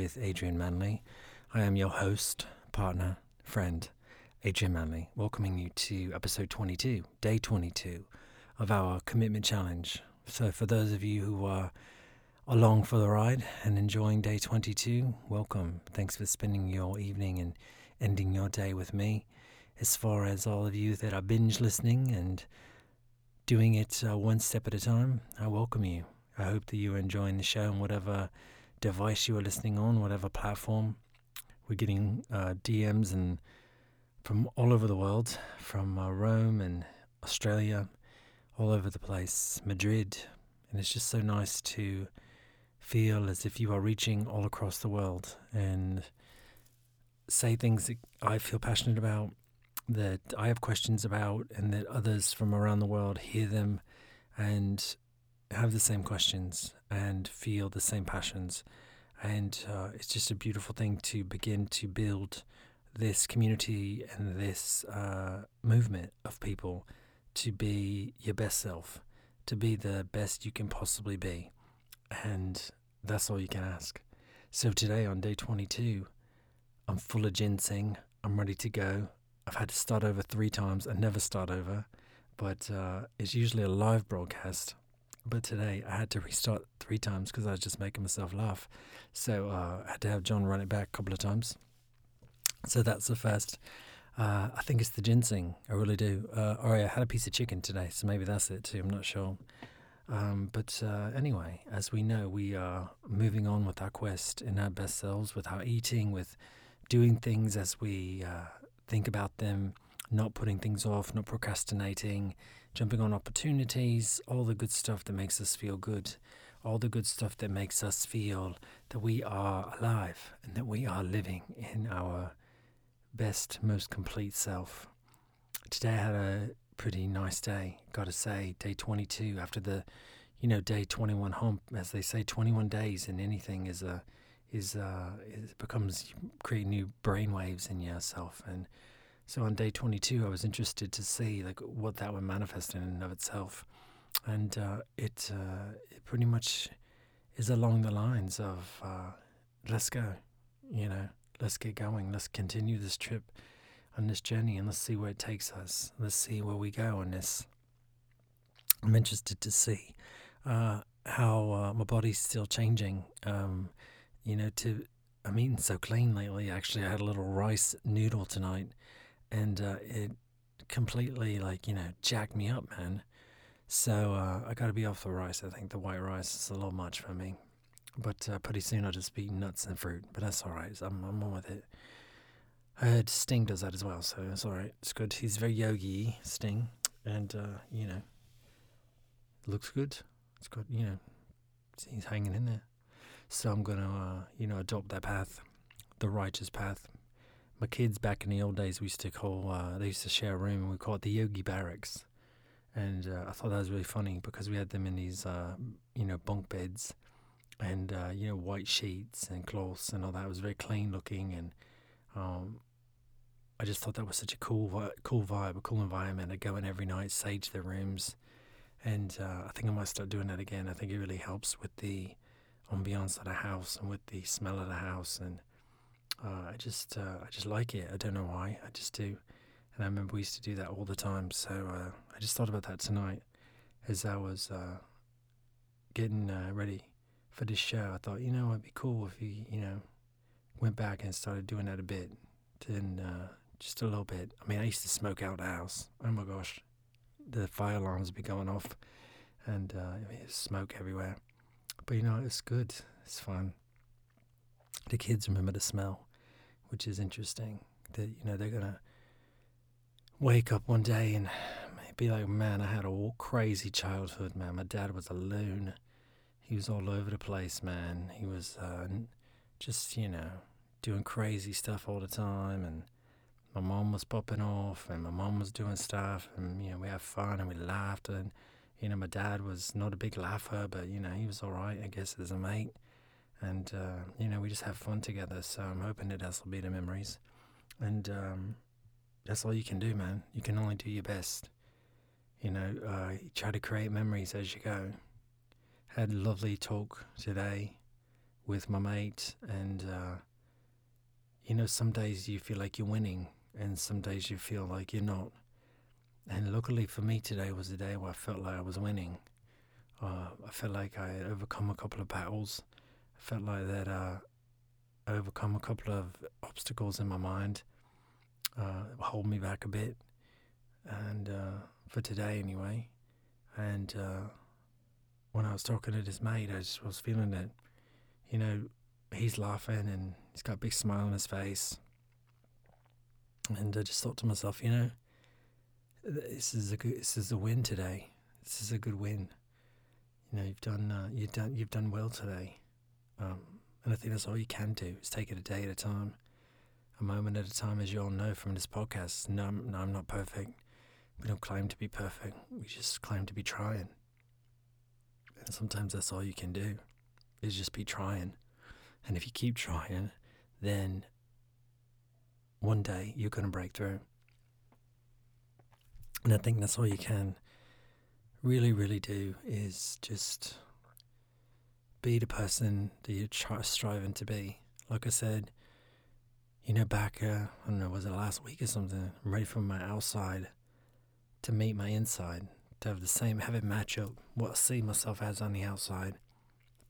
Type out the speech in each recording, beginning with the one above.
with Adrian Manley. I am your host, partner, friend, Adrian Manley, welcoming you to episode 22, day 22 of our commitment challenge. So, for those of you who are along for the ride and enjoying day 22, welcome. Thanks for spending your evening and ending your day with me. As far as all of you that are binge listening and doing it uh, one step at a time, I welcome you. I hope that you are enjoying the show and whatever device you are listening on, whatever platform. We're getting uh, DMs and from all over the world, from uh, Rome and Australia, all over the place, Madrid, and it's just so nice to feel as if you are reaching all across the world and say things that I feel passionate about, that I have questions about, and that others from around the world hear them and have the same questions and feel the same passions. And uh, it's just a beautiful thing to begin to build this community and this uh, movement of people to be your best self, to be the best you can possibly be. And that's all you can ask. So today on day 22, I'm full of ginseng. I'm ready to go. I've had to start over three times. I never start over, but uh, it's usually a live broadcast. But today I had to restart three times because I was just making myself laugh. So uh, I had to have John run it back a couple of times. So that's the first. Uh, I think it's the ginseng. I really do. Uh, oh, yeah, I had a piece of chicken today, so maybe that's it too. I'm not sure. Um, but uh, anyway, as we know, we are moving on with our quest in our best selves, with our eating, with doing things as we uh, think about them, not putting things off, not procrastinating, jumping on opportunities, all the good stuff that makes us feel good, all the good stuff that makes us feel that we are alive and that we are living in our best, most complete self. Today I had a pretty nice day, gotta say, day 22 after the, you know, day 21 hump, as they say, 21 days in anything is a, is, uh, it becomes, create new brain waves in yourself. And so on day 22, I was interested to see like what that would manifest in and of itself. And uh, it, uh, it pretty much is along the lines of, uh, let's go, you know, let's get going. Let's continue this trip on this journey and let's see where it takes us. Let's see where we go on this. I'm interested to see uh, how uh, my body's still changing. Um, you know, to I'm eating so clean lately. Actually, I had a little rice noodle tonight, and uh, it completely like you know jacked me up, man. So uh, I got to be off the rice. I think the white rice is a little much for me. But uh, pretty soon I'll just be nuts and fruit. But that's all right. I'm, I'm on with it. I heard Sting does that as well, so it's all right. It's good. He's very yogi, Sting, and uh, you know, looks good. It's good. You know, he's hanging in there. So I'm gonna, uh, you know, adopt that path, the righteous path. My kids back in the old days, we used to call. Uh, they used to share a room, and we called it the Yogi Barracks. And uh, I thought that was really funny because we had them in these, uh, you know, bunk beds and uh, you know white sheets and cloths and all that. It was very clean looking, and um, I just thought that was such a cool, cool vibe, a cool environment. I go in every night, sage the rooms, and uh, I think I might start doing that again. I think it really helps with the ambiance of the house and with the smell of the house, and uh, I just, uh, I just like it. I don't know why, I just do. And I remember we used to do that all the time. So uh, I just thought about that tonight as I was uh, getting ready for this show, I thought, you know, it'd be cool if you, you know, went back and started doing that a bit. Uh, just a little bit. I mean, I used to smoke out the house. Oh my gosh, the fire alarms would be going off, and uh, I mean, smoke everywhere. But you know, it's good. It's fun. The kids remember the smell, which is interesting. That you know they're gonna wake up one day and be like, "Man, I had a crazy childhood. Man, my dad was a loon." he was all over the place, man. He was uh, just, you know, doing crazy stuff all the time. And my mom was popping off, and my mom was doing stuff. And, you know, we had fun and we laughed. And, you know, my dad was not a big laugher, but, you know, he was all right, I guess, as a mate. And, uh, you know, we just have fun together. So I'm hoping that that'll be the memories. And um, that's all you can do, man. You can only do your best. You know, uh, try to create memories as you go had a lovely talk today with my mate, and uh, you know, some days you feel like you're winning, and some days you feel like you're not. And luckily for me, today was the day where I felt like I was winning. Uh, I felt like I had overcome a couple of battles. Felt like that uh, overcome a couple of obstacles in my mind, uh, hold me back a bit, and uh, for today anyway. And uh, when I was talking to this mate, I just was feeling that, you know, he's laughing and he's got a big smile on his face. And I just thought to myself, you know, this is a good, this is a win today. This is a good win. You know, you've done, uh, you've done, you've done well today. Um, and I think that's all you can do is take it a day at a time, a moment at a time, as you all know from this podcast. No, I'm, no, I'm not perfect. We don't claim to be perfect. We just claim to be trying. And sometimes that's all you can do is just be trying. And if you keep trying, then one day you're going to break through. And I think that's all you can really, really do is just be the person that you're try- striving to be. Like I said, you know, back, uh, I don't know, was it last week or something? I'm ready for my outside to meet my inside, to have the same, have it match up what I see myself as on the outside,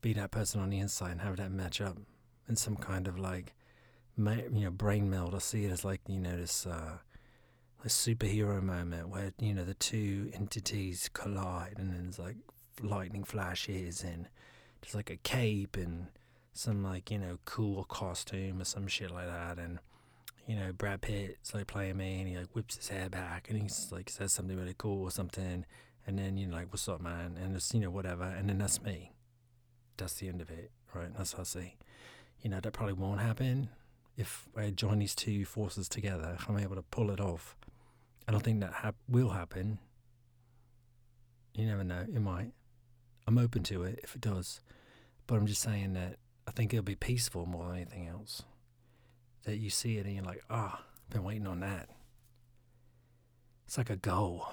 be that person on the inside and have that match up in some kind of like, you know, brain meld. I see it as like, you know, this, uh, a superhero moment where you know the two entities collide and then there's like lightning flashes and there's like a cape and some like you know cool costume or some shit like that and you know Brad Pitt's like playing me and he like whips his hair back and he's like says something really cool or something and then you know like what's up man and it's you know whatever and then that's me that's the end of it right that's how I see you know that probably won't happen if I join these two forces together if I'm able to pull it off I don't think that hap- will happen. You never know. It might. I'm open to it if it does. But I'm just saying that I think it'll be peaceful more than anything else. That you see it and you're like, ah, oh, I've been waiting on that. It's like a goal,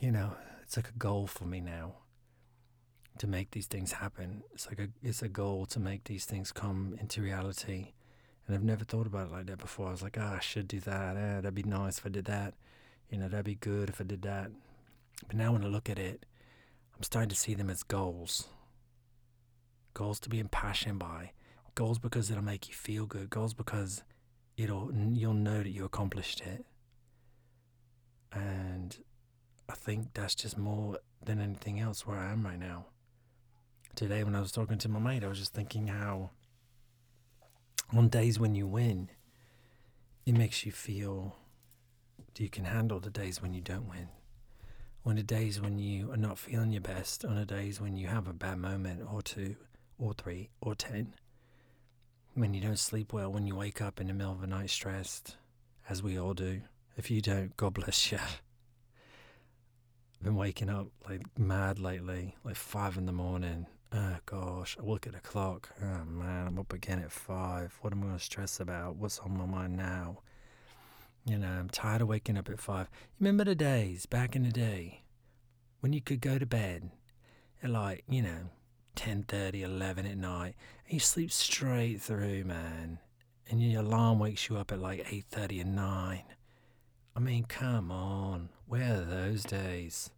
you know. It's like a goal for me now to make these things happen. It's like a it's a goal to make these things come into reality. And I've never thought about it like that before. I was like, ah, oh, I should do that. Eh, that'd be nice if I did that you know, that'd be good if I did that. But now when I look at it, I'm starting to see them as goals. Goals to be impassioned by. Goals because it'll make you feel good. Goals because it'll you'll know that you accomplished it. And I think that's just more than anything else where I am right now. Today when I was talking to my mate, I was just thinking how on days when you win, it makes you feel you can handle the days when you don't win. On the days when you are not feeling your best, on the days when you have a bad moment or two or three or ten, when you don't sleep well, when you wake up in the middle of the night stressed, as we all do. If you don't, God bless you. I've been waking up like mad lately, like five in the morning. Oh gosh, I look at the clock. Oh man, I'm up again at five. What am I going to stress about? What's on my mind now? You know, I'm tired of waking up at five. Remember the days back in the day when you could go to bed at like, you know, 10.30, 11 at night and you sleep straight through, man. And your alarm wakes you up at like 8.30 and 9. I mean, come on. Where are those days?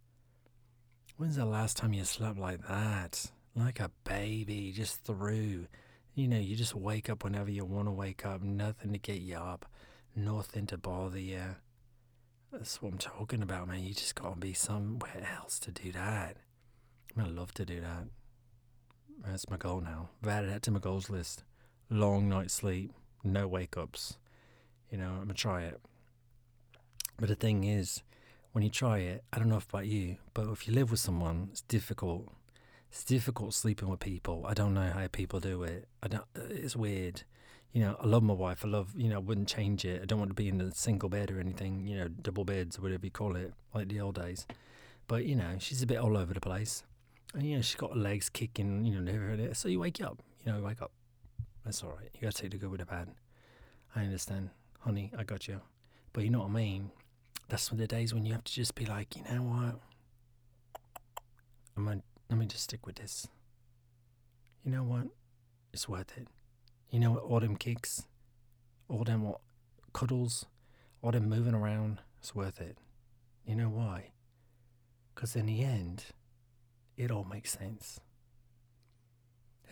When's the last time you slept like that? Like a baby, just through. You know, you just wake up whenever you want to wake up, nothing to get you up nothing to bother you. That's what I'm talking about, man. You just gotta be somewhere else to do that. I love to do that. That's my goal now. I've added that to my goals list. Long night sleep, no wake ups. You know, I'm gonna try it. But the thing is, when you try it, I don't know about you, but if you live with someone, it's difficult. It's difficult sleeping with people. I don't know how people do it. I don't. Uh, it's weird you know, I love my wife. I love, you know, I wouldn't change it. I don't want to be in a single bed or anything, you know, double beds or whatever you call it, like the old days. But, you know, she's a bit all over the place. And, you know, she's got her legs kicking, you know, everything. So you wake up, you know, wake up. That's all right. You got to take the good with the bad. I understand. Honey, I got you. But you know what I mean? That's one of the days when you have to just be like, you know what? I'm gonna, let me just stick with this. You know what? it's worth it. You know? All them kicks, all them what, cuddles, all them moving around, it's worth it. You know why? Because in the end, it all makes sense.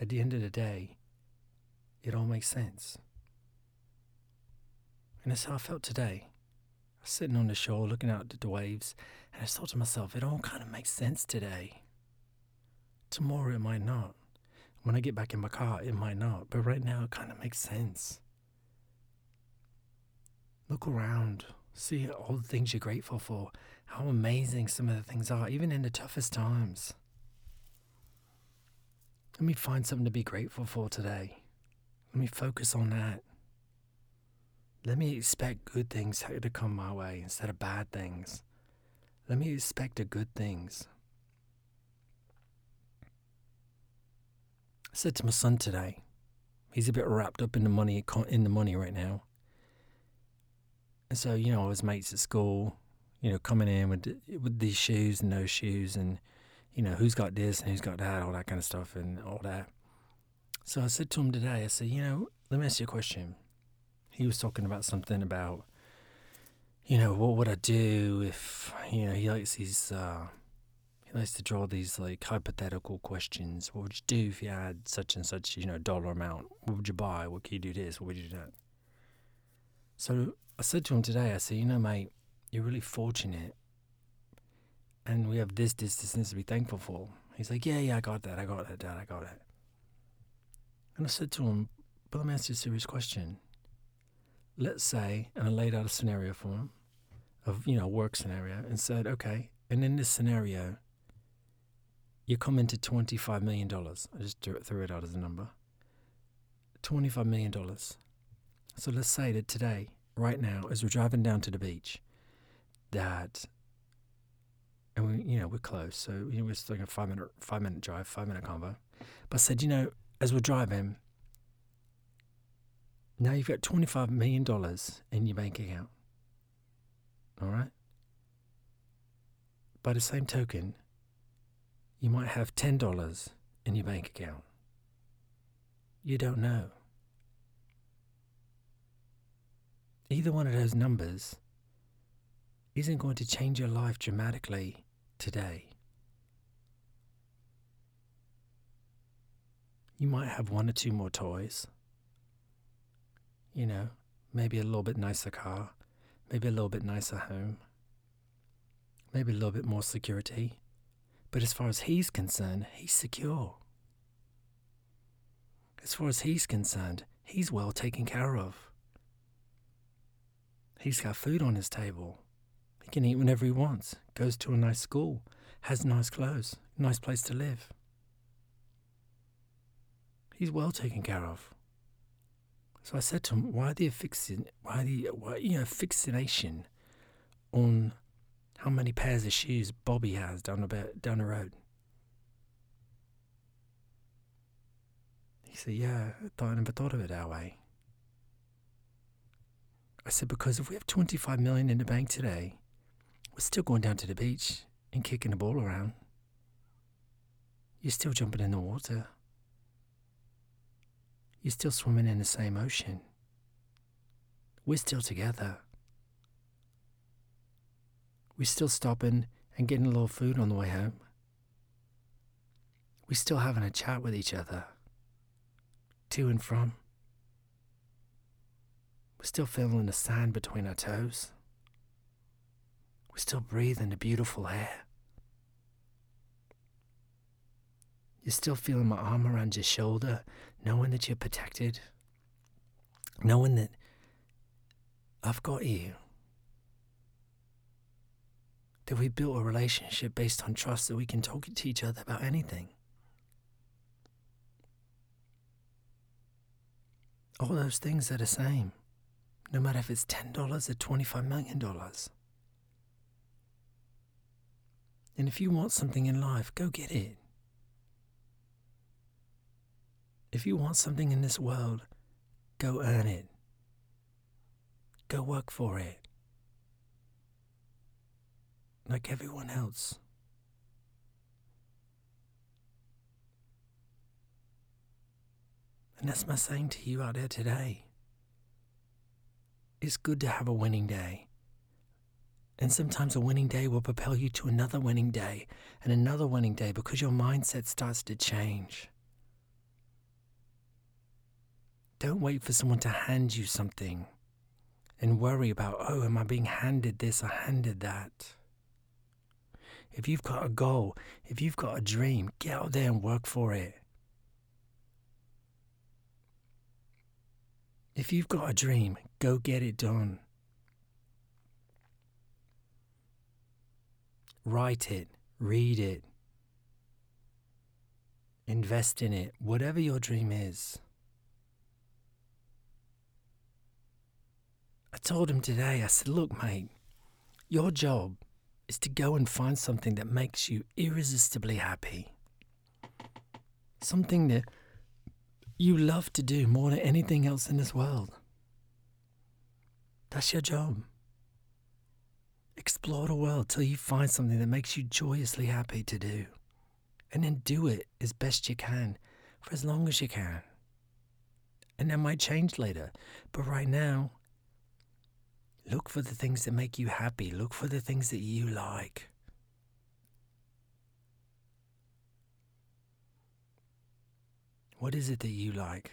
At the end of the day, it all makes sense. And that's how I felt today. I was sitting on the shore looking out at the waves, and I thought to myself, it all kind of makes sense today. Tomorrow it might not. When I get back in my car, it might not. But right now, it kind of makes sense. Look around. See all the things you're grateful for. How amazing some of the things are, even in the toughest times. Let me find something to be grateful for today. Let me focus on that. Let me expect good things to come my way instead of bad things. Let me expect the good things. Said to my son today, he's a bit wrapped up in the money in the money right now. And so, you know, his mates at school, you know, coming in with with these shoes and those shoes, and you know, who's got this and who's got that, all that kind of stuff, and all that. So I said to him today, I said, you know, let me ask you a question. He was talking about something about, you know, what would I do if, you know, he likes these, uh, he likes to draw these like hypothetical questions. What would you do if you had such and such, you know, dollar amount? What would you buy? What could you do this? What would you do that? So I said to him today, I said, you know, mate, you're really fortunate. And we have this, this, this, this to be thankful for. He's like, yeah, yeah, I got that. I got that, Dad. I got it. And I said to him, but let me ask you a serious question. Let's say, and I laid out a scenario for him of, you know, work scenario and said, okay, and in this scenario, you come into $25 million. I just threw it out as a number. $25 million. So let's say that today, right now, as we're driving down to the beach, that, and we, you know, we're close. So, you know, we're still a five minute, five minute drive, five minute convo. But I said, you know, as we're driving, now you've got $25 million in your bank account. All right? By the same token, you might have $10 in your bank account. You don't know. Either one of those numbers isn't going to change your life dramatically today. You might have one or two more toys. You know, maybe a little bit nicer car, maybe a little bit nicer home, maybe a little bit more security. But as far as he's concerned, he's secure. As far as he's concerned, he's well taken care of. He's got food on his table. He can eat whenever he wants, goes to a nice school, has nice clothes, nice place to live. He's well taken care of. So I said to him, why the fixin why the why, you know fixation on how many pairs of shoes Bobby has down the down the road? He said, Yeah, I, never thought of it that way. I said, Because if we have 25 million in the bank today, we're still going down to the beach and kicking the ball around. You're still jumping in the water. You're still swimming in the same ocean. We're still together. We're still stopping and getting a little food on the way home. We're still having a chat with each other, to and from. We're still feeling the sand between our toes. We're still breathing the beautiful air. You're still feeling my arm around your shoulder, knowing that you're protected, knowing that I've got you. That we built a relationship based on trust that we can talk to each other about anything. All those things are the same, no matter if it's $10 or $25 million. And if you want something in life, go get it. If you want something in this world, go earn it. Go work for it. Like everyone else. And that's my saying to you out there today. It's good to have a winning day. And sometimes a winning day will propel you to another winning day and another winning day because your mindset starts to change. Don't wait for someone to hand you something and worry about, oh, am I being handed this or handed that? If you've got a goal, if you've got a dream, get out there and work for it. If you've got a dream, go get it done. Write it, read it, invest in it, whatever your dream is. I told him today, I said, look, mate, your job is to go and find something that makes you irresistibly happy. Something that you love to do more than anything else in this world. That's your job. Explore the world till you find something that makes you joyously happy to do. And then do it as best you can for as long as you can. And that might change later. But right now, look for the things that make you happy. Look for the things that you like. What is it that you like?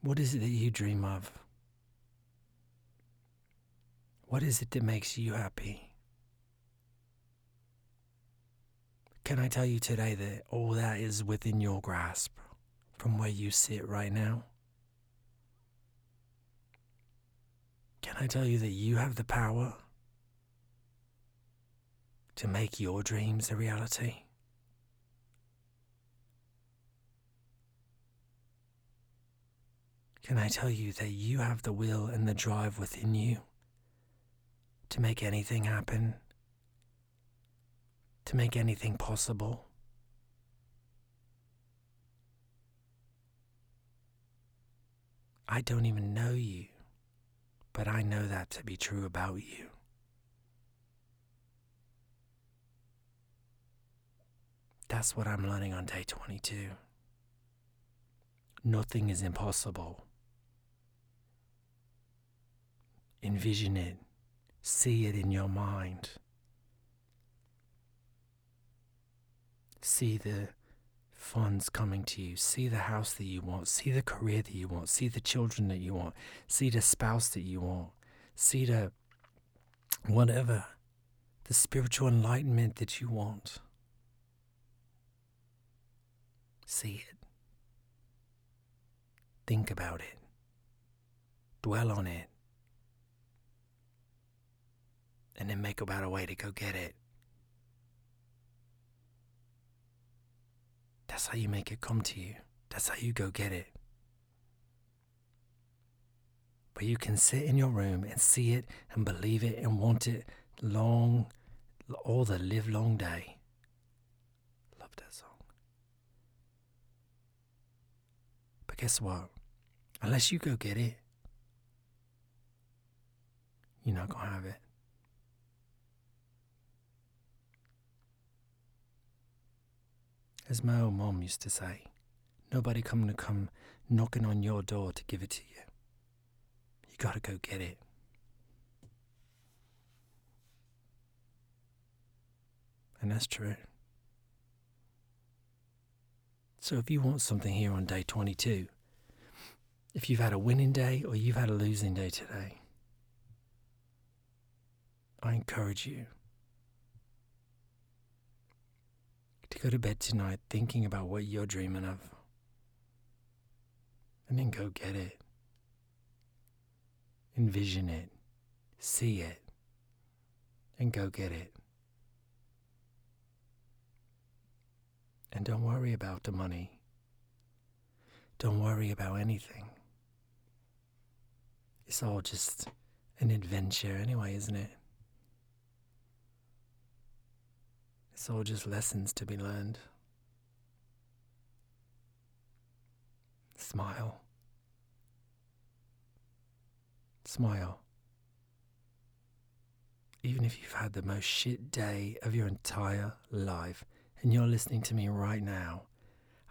What is it that you dream of? What is it that makes you happy? Can I tell you today that all that is within your grasp from where you sit right now? Can I tell you that you have the power to make your dreams a reality? Can I tell you that you have the will and the drive within you to make anything happen, to make anything possible? I don't even know you, but I know that to be true about you. That's what I'm learning on day 22. Nothing is impossible. Envision it, see it in your mind. See the funds coming to you, see the house that you want, see the career that you want, see the children that you want, see the spouse that you want, see the whatever, the spiritual enlightenment that you want. See it. Think about it. Dwell on it. and then make about a way to go get it. That's how you make it come to you. That's how you go get it. But you can sit in your room and see it and believe it and want it long, all the live long day. Love that song. But guess what? Unless you go get it, you're not going to have it. As my old mom used to say, nobody come to come knocking on your door to give it to you. You gotta go get it. And that's true. So if you want something here on day 22, if you've had a winning day or you've had a losing day today, I encourage you to go to bed tonight thinking about what you're dreaming of. And then go get it. Envision it. See it. And go get it. And don't worry about the money. Don't worry about anything. It's all just an adventure anyway, isn't it? It's all just lessons to be learned. Smile. Smile. Even if you've had the most shit day of your entire life and you're listening to me right now,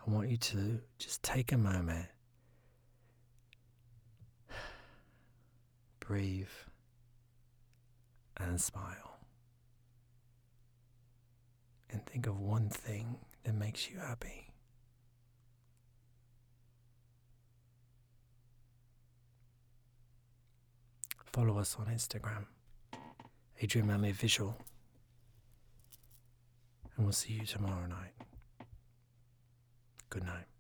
I want you to just take a moment, breathe, and smile. And think of one thing that makes you happy. Follow us on Instagram, Adrian Manley Official. And we'll see you tomorrow night. Good night.